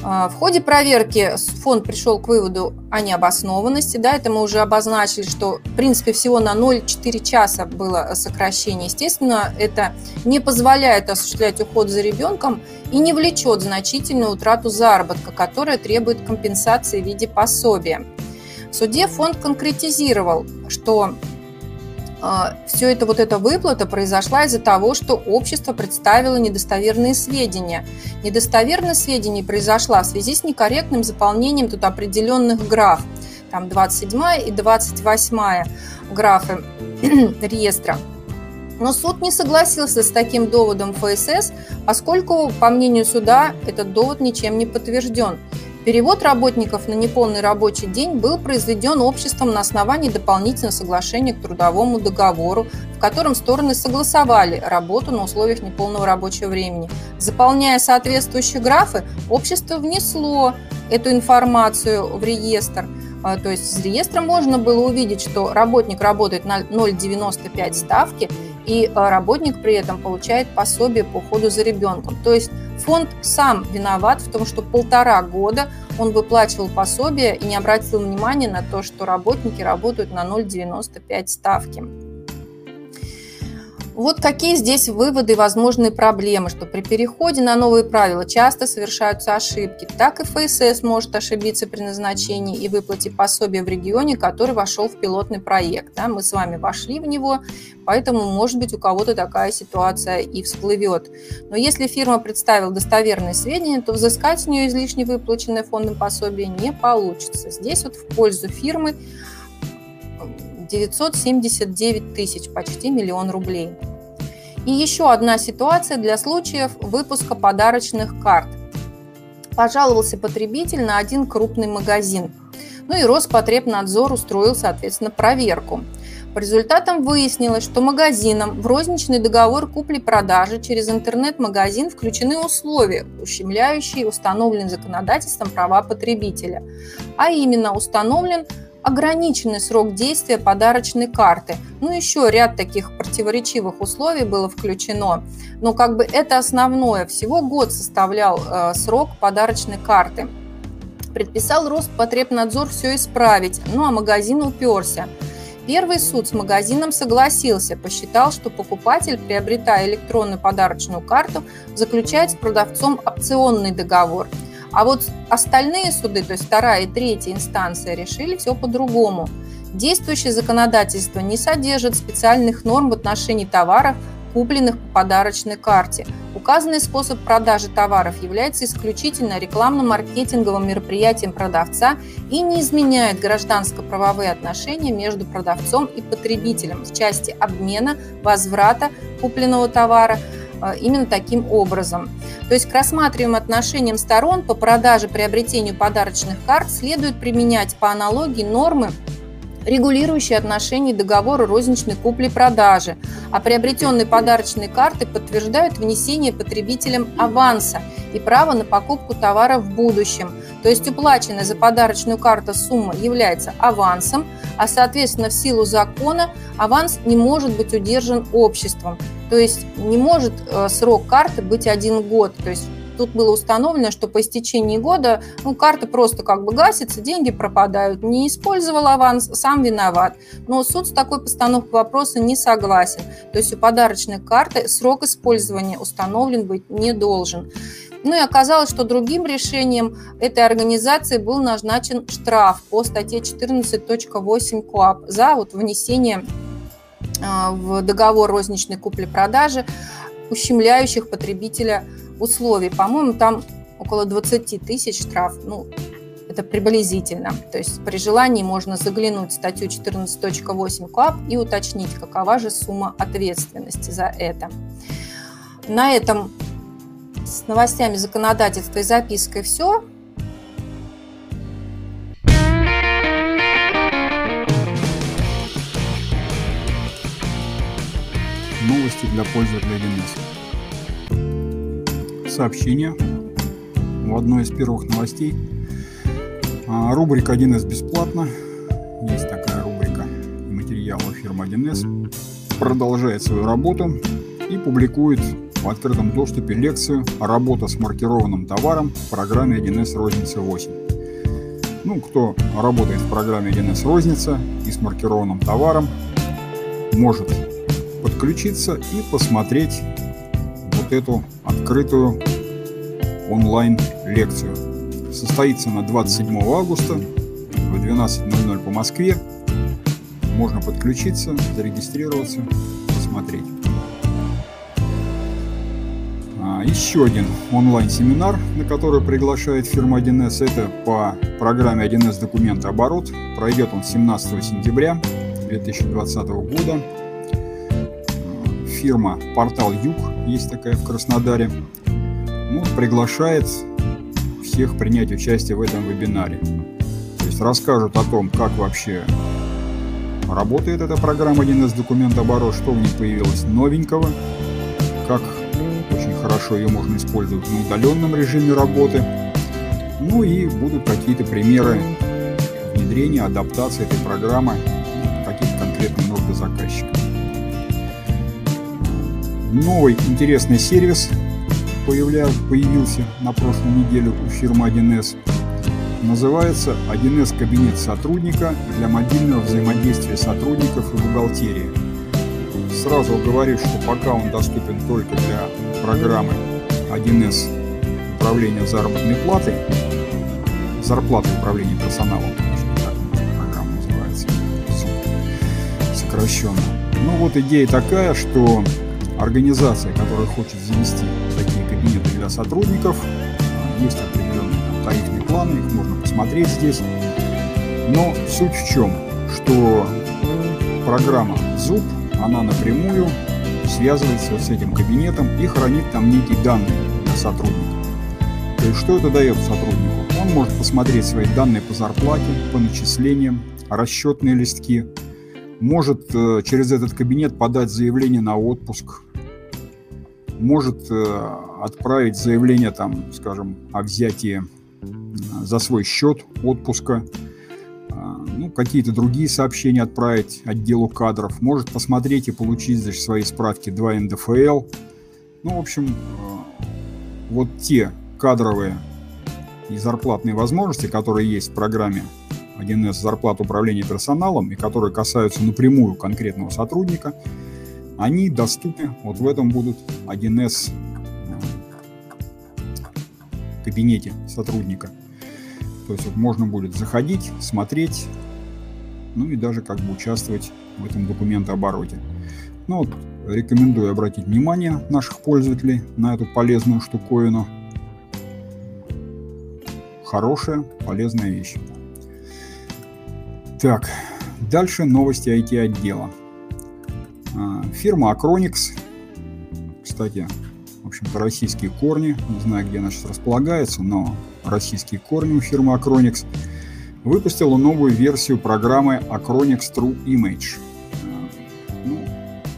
А, в ходе проверки фонд пришел к выводу о необоснованности. Да, это мы уже обозначили, что в принципе всего на 0,4 часа было сокращение. Естественно, это не позволяет осуществлять уход за ребенком и не влечет значительную утрату заработка, которая требует компенсации в виде пособия. В суде фонд конкретизировал, что все это, вот эта выплата произошла из-за того, что общество представило недостоверные сведения. Недостоверность сведений произошла в связи с некорректным заполнением тут определенных граф. Там 27 и 28 графы реестра. Но суд не согласился с таким доводом ФСС, поскольку, по мнению суда, этот довод ничем не подтвержден. Перевод работников на неполный рабочий день был произведен обществом на основании дополнительного соглашения к трудовому договору, в котором стороны согласовали работу на условиях неполного рабочего времени. Заполняя соответствующие графы, общество внесло эту информацию в реестр. А, то есть из реестра можно было увидеть, что работник работает на 0,95 ставки, и а, работник при этом получает пособие по уходу за ребенком. То есть фонд сам виноват в том, что полтора года он выплачивал пособие и не обратил внимания на то, что работники работают на 0,95 ставки. Вот какие здесь выводы и возможные проблемы, что при переходе на новые правила часто совершаются ошибки. Так и ФСС может ошибиться при назначении и выплате пособия в регионе, который вошел в пилотный проект. Да, мы с вами вошли в него, поэтому, может быть, у кого-то такая ситуация и всплывет. Но если фирма представила достоверные сведения, то взыскать с нее излишне выплаченное фондом пособие не получится. Здесь вот в пользу фирмы 979 тысяч, почти миллион рублей. И еще одна ситуация для случаев выпуска подарочных карт. Пожаловался потребитель на один крупный магазин. Ну и Роспотребнадзор устроил, соответственно, проверку. По результатам выяснилось, что магазинам в розничный договор купли-продажи через интернет-магазин включены условия, ущемляющие установленные законодательством права потребителя. А именно установлен ограниченный срок действия подарочной карты. Ну, еще ряд таких противоречивых условий было включено. Но как бы это основное. Всего год составлял э, срок подарочной карты. Предписал Роспотребнадзор все исправить, ну а магазин уперся. Первый суд с магазином согласился, посчитал, что покупатель, приобретая электронную подарочную карту, заключает с продавцом опционный договор – а вот остальные суды, то есть вторая и третья инстанция, решили все по-другому. Действующее законодательство не содержит специальных норм в отношении товаров, купленных по подарочной карте. Указанный способ продажи товаров является исключительно рекламно-маркетинговым мероприятием продавца и не изменяет гражданско-правовые отношения между продавцом и потребителем в части обмена, возврата купленного товара именно таким образом. То есть к рассматриваемым отношениям сторон по продаже приобретению подарочных карт следует применять по аналогии нормы регулирующие отношения договора розничной купли-продажи, а приобретенные подарочные карты подтверждают внесение потребителям аванса и право на покупку товара в будущем. То есть уплаченная за подарочную карту сумма является авансом, а соответственно в силу закона аванс не может быть удержан обществом. То есть не может э, срок карты быть один год. То есть тут было установлено, что по истечении года ну, карта просто как бы гасится, деньги пропадают. Не использовал аванс, сам виноват. Но суд с такой постановкой вопроса не согласен. То есть у подарочной карты срок использования установлен быть не должен. Ну и оказалось, что другим решением этой организации был назначен штраф по статье 14.8 КОАП за вот внесение а, в договор розничной купли-продажи ущемляющих потребителя условий. По-моему, там около 20 тысяч штраф. Ну, это приблизительно. То есть при желании можно заглянуть в статью 14.8 КОАП и уточнить, какова же сумма ответственности за это. На этом с новостями законодательства и запиской все. Новости для пользователей DNS. Сообщение в одной из первых новостей. А, рубрика 1С бесплатно. Есть такая рубрика материалы фирмы 1С. Продолжает свою работу и публикует в открытом доступе лекцию «Работа с маркированным товаром» в программе 1С Розница 8. Ну, кто работает в программе 1С Розница и с маркированным товаром, может подключиться и посмотреть вот эту открытую онлайн-лекцию. Состоится на 27 августа в 12.00 по Москве. Можно подключиться, зарегистрироваться, посмотреть. А, еще один онлайн-семинар, на который приглашает фирма 1С, это по программе 1С документа оборот. Пройдет он 17 сентября 2020 года. Фирма Портал Юг, есть такая в Краснодаре, ну, приглашает всех принять участие в этом вебинаре. То есть расскажут о том, как вообще работает эта программа 1С документ оборот, что в ней появилось новенького, как очень хорошо ее можно использовать на удаленном режиме работы. Ну и будут какие-то примеры внедрения, адаптации этой программы каких-то конкретных нужды заказчика. Новый интересный сервис появля... появился на прошлой неделе у фирмы 1С. Называется 1С кабинет сотрудника для мобильного взаимодействия сотрудников и бухгалтерии. Сразу говорю, что пока он доступен только для программы 1С управления заработной платой, зарплаты управления персоналом, программа называется, сокращенно. Ну вот идея такая, что организация, которая хочет завести такие кабинеты для сотрудников, есть определенные там, тарифные планы, их можно посмотреть здесь. Но суть в чем, что программа ZUP, она напрямую связывается с этим кабинетом и хранит там некие данные для сотрудника. То есть что это дает сотруднику? Он может посмотреть свои данные по зарплате, по начислениям, расчетные листки, может э, через этот кабинет подать заявление на отпуск, может э, отправить заявление, там, скажем, о взятии за свой счет отпуска, а, ну, какие-то другие сообщения отправить отделу кадров, может посмотреть и получить значит, свои справки. 2 НДФЛ. Ну, в общем, э, вот те кадровые и зарплатные возможности, которые есть в программе 1С зарплат управления персоналом и которые касаются напрямую конкретного сотрудника, они доступны, вот в этом будут 1С э, кабинете сотрудника. То есть вот можно будет заходить, смотреть, ну и даже как бы участвовать в этом документообороте. Ну вот, рекомендую обратить внимание наших пользователей на эту полезную штуковину. Хорошая, полезная вещь. Так, дальше новости IT-отдела. А, фирма Acronix, кстати, в общем-то, российские корни, не знаю, где она сейчас располагается, но российские корни у фирмы Acronix, выпустила новую версию программы Acronix True Image. Ну,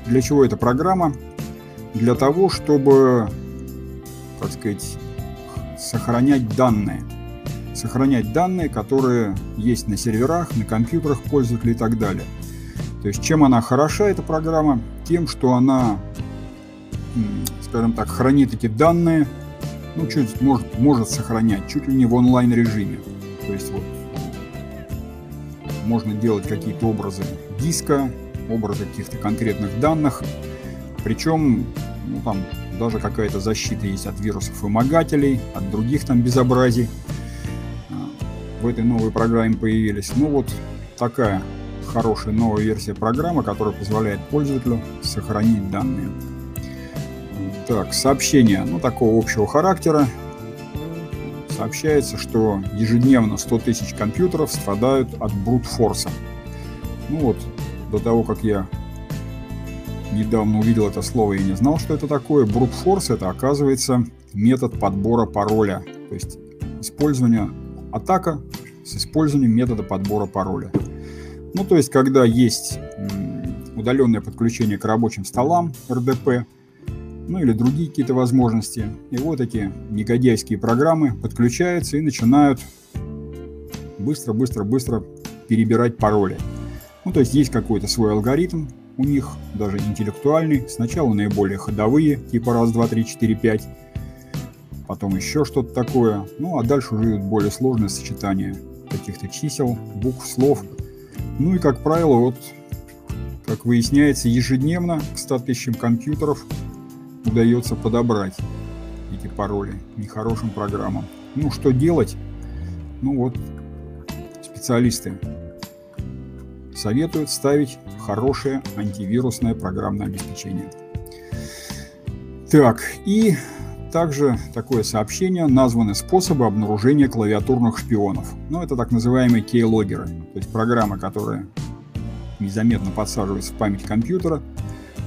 для чего эта программа? Для того, чтобы, так сказать, сохранять данные. Сохранять данные, которые есть на серверах, на компьютерах пользователей и так далее. То есть чем она хороша, эта программа? Тем, что она, скажем так, хранит эти данные, ну, чуть может, может сохранять, чуть ли не в онлайн режиме. То есть вот можно делать какие-то образы диска, образы каких-то конкретных данных. Причем ну, там даже какая-то защита есть от вирусов вымогателей, от других там безобразий. А, в этой новой программе появились. Ну вот такая хорошая новая версия программы, которая позволяет пользователю сохранить данные. Так, сообщение, ну, такого общего характера. Сообщается, что ежедневно 100 тысяч компьютеров страдают от брутфорса. Ну вот, до того, как я недавно увидел это слово и не знал, что это такое. Брутфорс это оказывается метод подбора пароля. То есть использование атака с использованием метода подбора пароля. Ну, то есть, когда есть удаленное подключение к рабочим столам РДП, ну или другие какие-то возможности, и вот эти негодяйские программы подключаются и начинают быстро-быстро-быстро перебирать пароли. Ну, то есть есть какой-то свой алгоритм, у них даже интеллектуальный. Сначала наиболее ходовые, типа раз, два, три, четыре, пять. Потом еще что-то такое. Ну, а дальше уже более сложные сочетания каких-то чисел, букв, слов. Ну и, как правило, вот, как выясняется, ежедневно к 100 тысячам компьютеров удается подобрать эти пароли нехорошим программам. Ну, что делать? Ну вот, специалисты советуют ставить хорошее антивирусное программное обеспечение. Так, и также такое сообщение, названы способы обнаружения клавиатурных шпионов. Ну, это так называемые keyloggerы, то есть программы, которые незаметно подсаживаются в память компьютера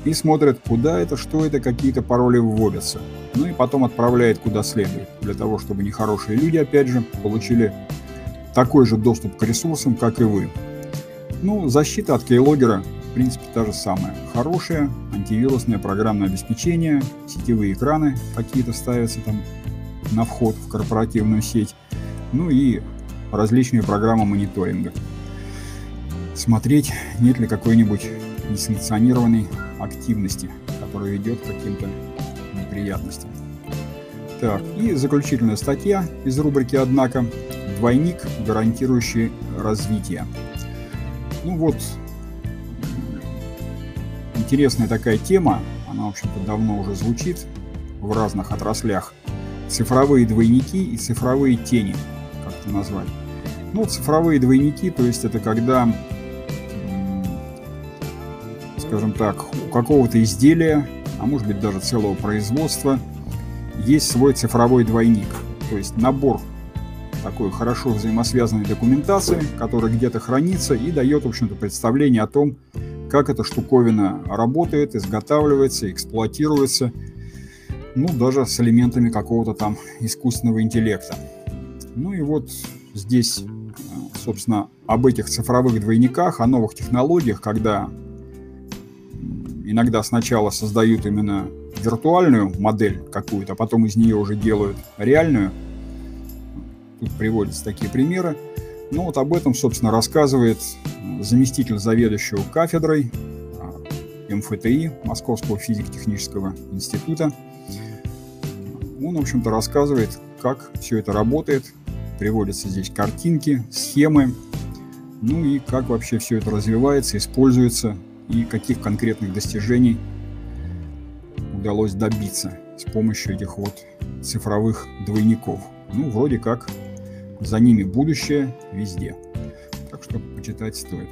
и смотрят, куда это, что это, какие-то пароли вводятся. Ну и потом отправляет куда следует, для того, чтобы нехорошие люди, опять же, получили такой же доступ к ресурсам, как и вы. Ну, защита от кейлогера, в принципе, та же самая. Хорошее антивирусное программное обеспечение, сетевые экраны какие-то ставятся там на вход в корпоративную сеть, ну и различные программы мониторинга. Смотреть, нет ли какой-нибудь несанкционированной активности, которая ведет к каким-то неприятностям. Так, и заключительная статья из рубрики «Однако» – двойник, гарантирующий развитие. Ну вот, интересная такая тема, она, в общем-то, давно уже звучит в разных отраслях. Цифровые двойники и цифровые тени, как это назвать. Ну, цифровые двойники, то есть это когда, скажем так, у какого-то изделия, а может быть даже целого производства, есть свой цифровой двойник. То есть набор такой хорошо взаимосвязанной документации, которая где-то хранится и дает, в общем-то, представление о том, как эта штуковина работает, изготавливается, эксплуатируется, ну, даже с элементами какого-то там искусственного интеллекта. Ну и вот здесь, собственно, об этих цифровых двойниках, о новых технологиях, когда иногда сначала создают именно виртуальную модель какую-то, а потом из нее уже делают реальную – Тут приводятся такие примеры. Ну вот об этом, собственно, рассказывает э, заместитель заведующего кафедрой э, МФТИ, Московского физико-технического института. Он, в общем-то, рассказывает, как все это работает. Приводятся здесь картинки, схемы, ну и как вообще все это развивается, используется и каких конкретных достижений удалось добиться с помощью этих вот цифровых двойников. Ну, вроде как за ними будущее везде. Так что почитать стоит.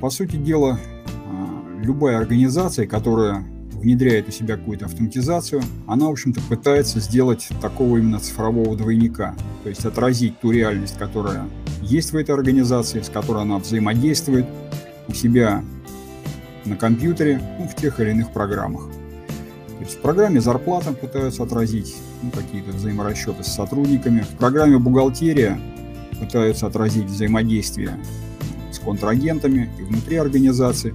По сути дела, а, любая организация, которая внедряет у себя какую-то автоматизацию, она, в общем-то, пытается сделать такого именно цифрового двойника. То есть отразить ту реальность, которая есть в этой организации, с которой она взаимодействует у себя на компьютере, ну, в тех или иных программах. То в программе зарплата пытаются отразить ну, какие-то взаиморасчеты с сотрудниками. В программе бухгалтерия пытаются отразить взаимодействие с контрагентами и внутри организации.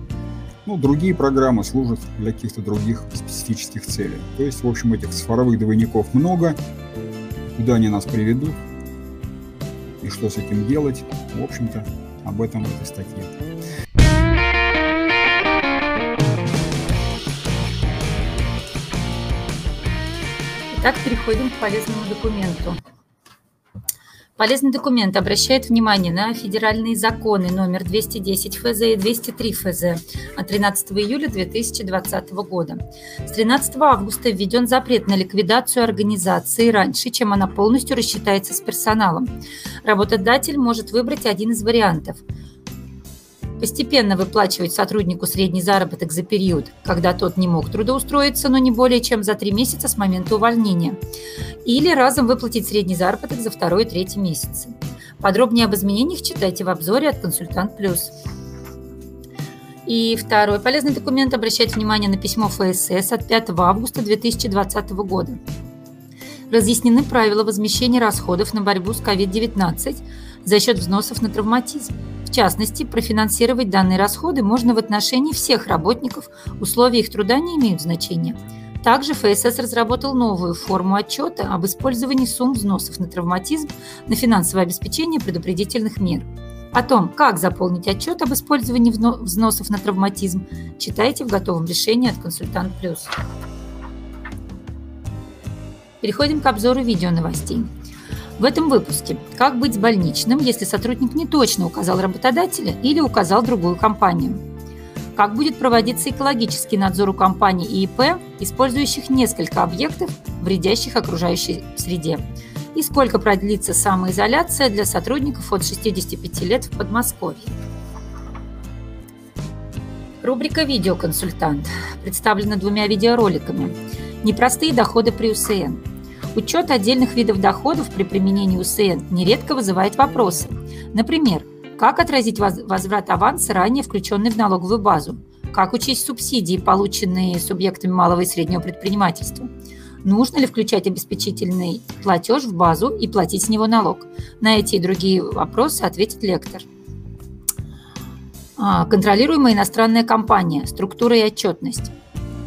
Ну, другие программы служат для каких-то других специфических целей. То есть, в общем, этих цифровых двойников много. Куда они нас приведут и что с этим делать, в общем-то, об этом в этой Итак, переходим к полезному документу. Полезный документ обращает внимание на федеральные законы номер 210 ФЗ и 203 ФЗ от 13 июля 2020 года. С 13 августа введен запрет на ликвидацию организации раньше, чем она полностью рассчитается с персоналом. Работодатель может выбрать один из вариантов – постепенно выплачивать сотруднику средний заработок за период, когда тот не мог трудоустроиться, но не более чем за три месяца с момента увольнения, или разом выплатить средний заработок за второй и третий месяцы. Подробнее об изменениях читайте в обзоре от «Консультант Плюс». И второй полезный документ обращает внимание на письмо ФСС от 5 августа 2020 года. Разъяснены правила возмещения расходов на борьбу с COVID-19 за счет взносов на травматизм частности, профинансировать данные расходы можно в отношении всех работников, условия их труда не имеют значения. Также ФСС разработал новую форму отчета об использовании сумм взносов на травматизм на финансовое обеспечение предупредительных мер. О том, как заполнить отчет об использовании взносов на травматизм, читайте в готовом решении от «Консультант Плюс». Переходим к обзору видео новостей. В этом выпуске «Как быть с больничным, если сотрудник не точно указал работодателя или указал другую компанию?» Как будет проводиться экологический надзор у компаний и ИП, использующих несколько объектов, вредящих окружающей среде? И сколько продлится самоизоляция для сотрудников от 65 лет в Подмосковье? Рубрика «Видеоконсультант» представлена двумя видеороликами. Непростые доходы при УСН – Учет отдельных видов доходов при применении УСН нередко вызывает вопросы. Например, как отразить возврат аванса, ранее включенный в налоговую базу? Как учесть субсидии, полученные субъектами малого и среднего предпринимательства? Нужно ли включать обеспечительный платеж в базу и платить с него налог? На эти и другие вопросы ответит лектор. А, контролируемая иностранная компания. Структура и отчетность.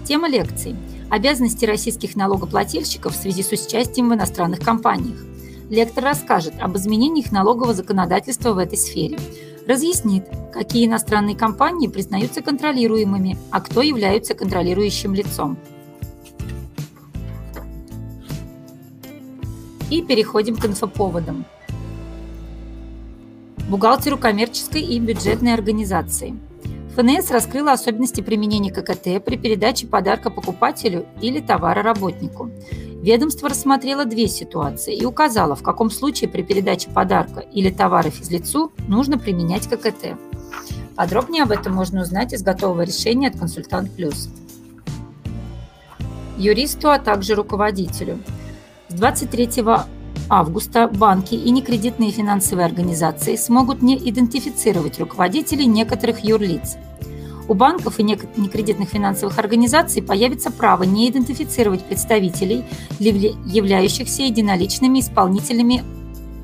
Тема лекции – обязанности российских налогоплательщиков в связи с участием в иностранных компаниях. Лектор расскажет об изменениях налогового законодательства в этой сфере, разъяснит, какие иностранные компании признаются контролируемыми, а кто является контролирующим лицом. И переходим к инфоповодам. Бухгалтеру коммерческой и бюджетной организации – ФНС раскрыла особенности применения ККТ при передаче подарка покупателю или товара работнику. Ведомство рассмотрело две ситуации и указало, в каком случае при передаче подарка или товара физлицу нужно применять ККТ. Подробнее об этом можно узнать из готового решения от «Консультант Плюс». Юристу, а также руководителю. С 23 августа банки и некредитные финансовые организации смогут не идентифицировать руководителей некоторых юрлиц. У банков и некредитных финансовых организаций появится право не идентифицировать представителей, являющихся единоличными исполнительными,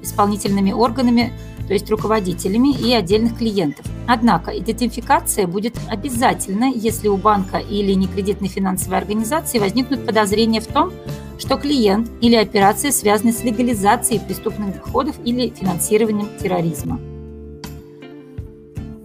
исполнительными органами, то есть руководителями и отдельных клиентов. Однако идентификация будет обязательна, если у банка или некредитной финансовой организации возникнут подозрения в том, что клиент или операция связаны с легализацией преступных доходов или финансированием терроризма.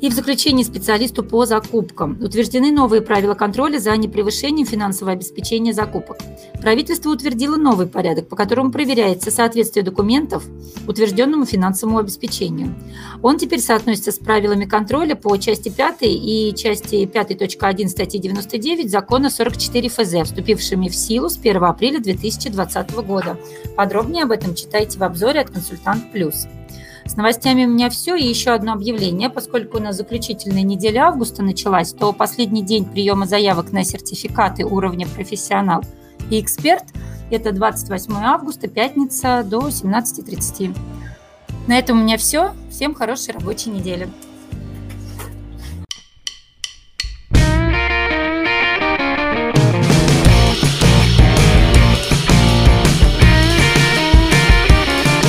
И в заключении специалисту по закупкам. Утверждены новые правила контроля за непревышением финансового обеспечения закупок. Правительство утвердило новый порядок, по которому проверяется соответствие документов утвержденному финансовому обеспечению. Он теперь соотносится с правилами контроля по части 5 и части 5.1 статьи 99 закона 44 ФЗ, вступившими в силу с 1 апреля 2020 года. Подробнее об этом читайте в обзоре от «Консультант Плюс». С новостями у меня все. И еще одно объявление. Поскольку у нас заключительная неделя августа началась, то последний день приема заявок на сертификаты уровня профессионал и эксперт – это 28 августа, пятница до 17.30. На этом у меня все. Всем хорошей рабочей недели.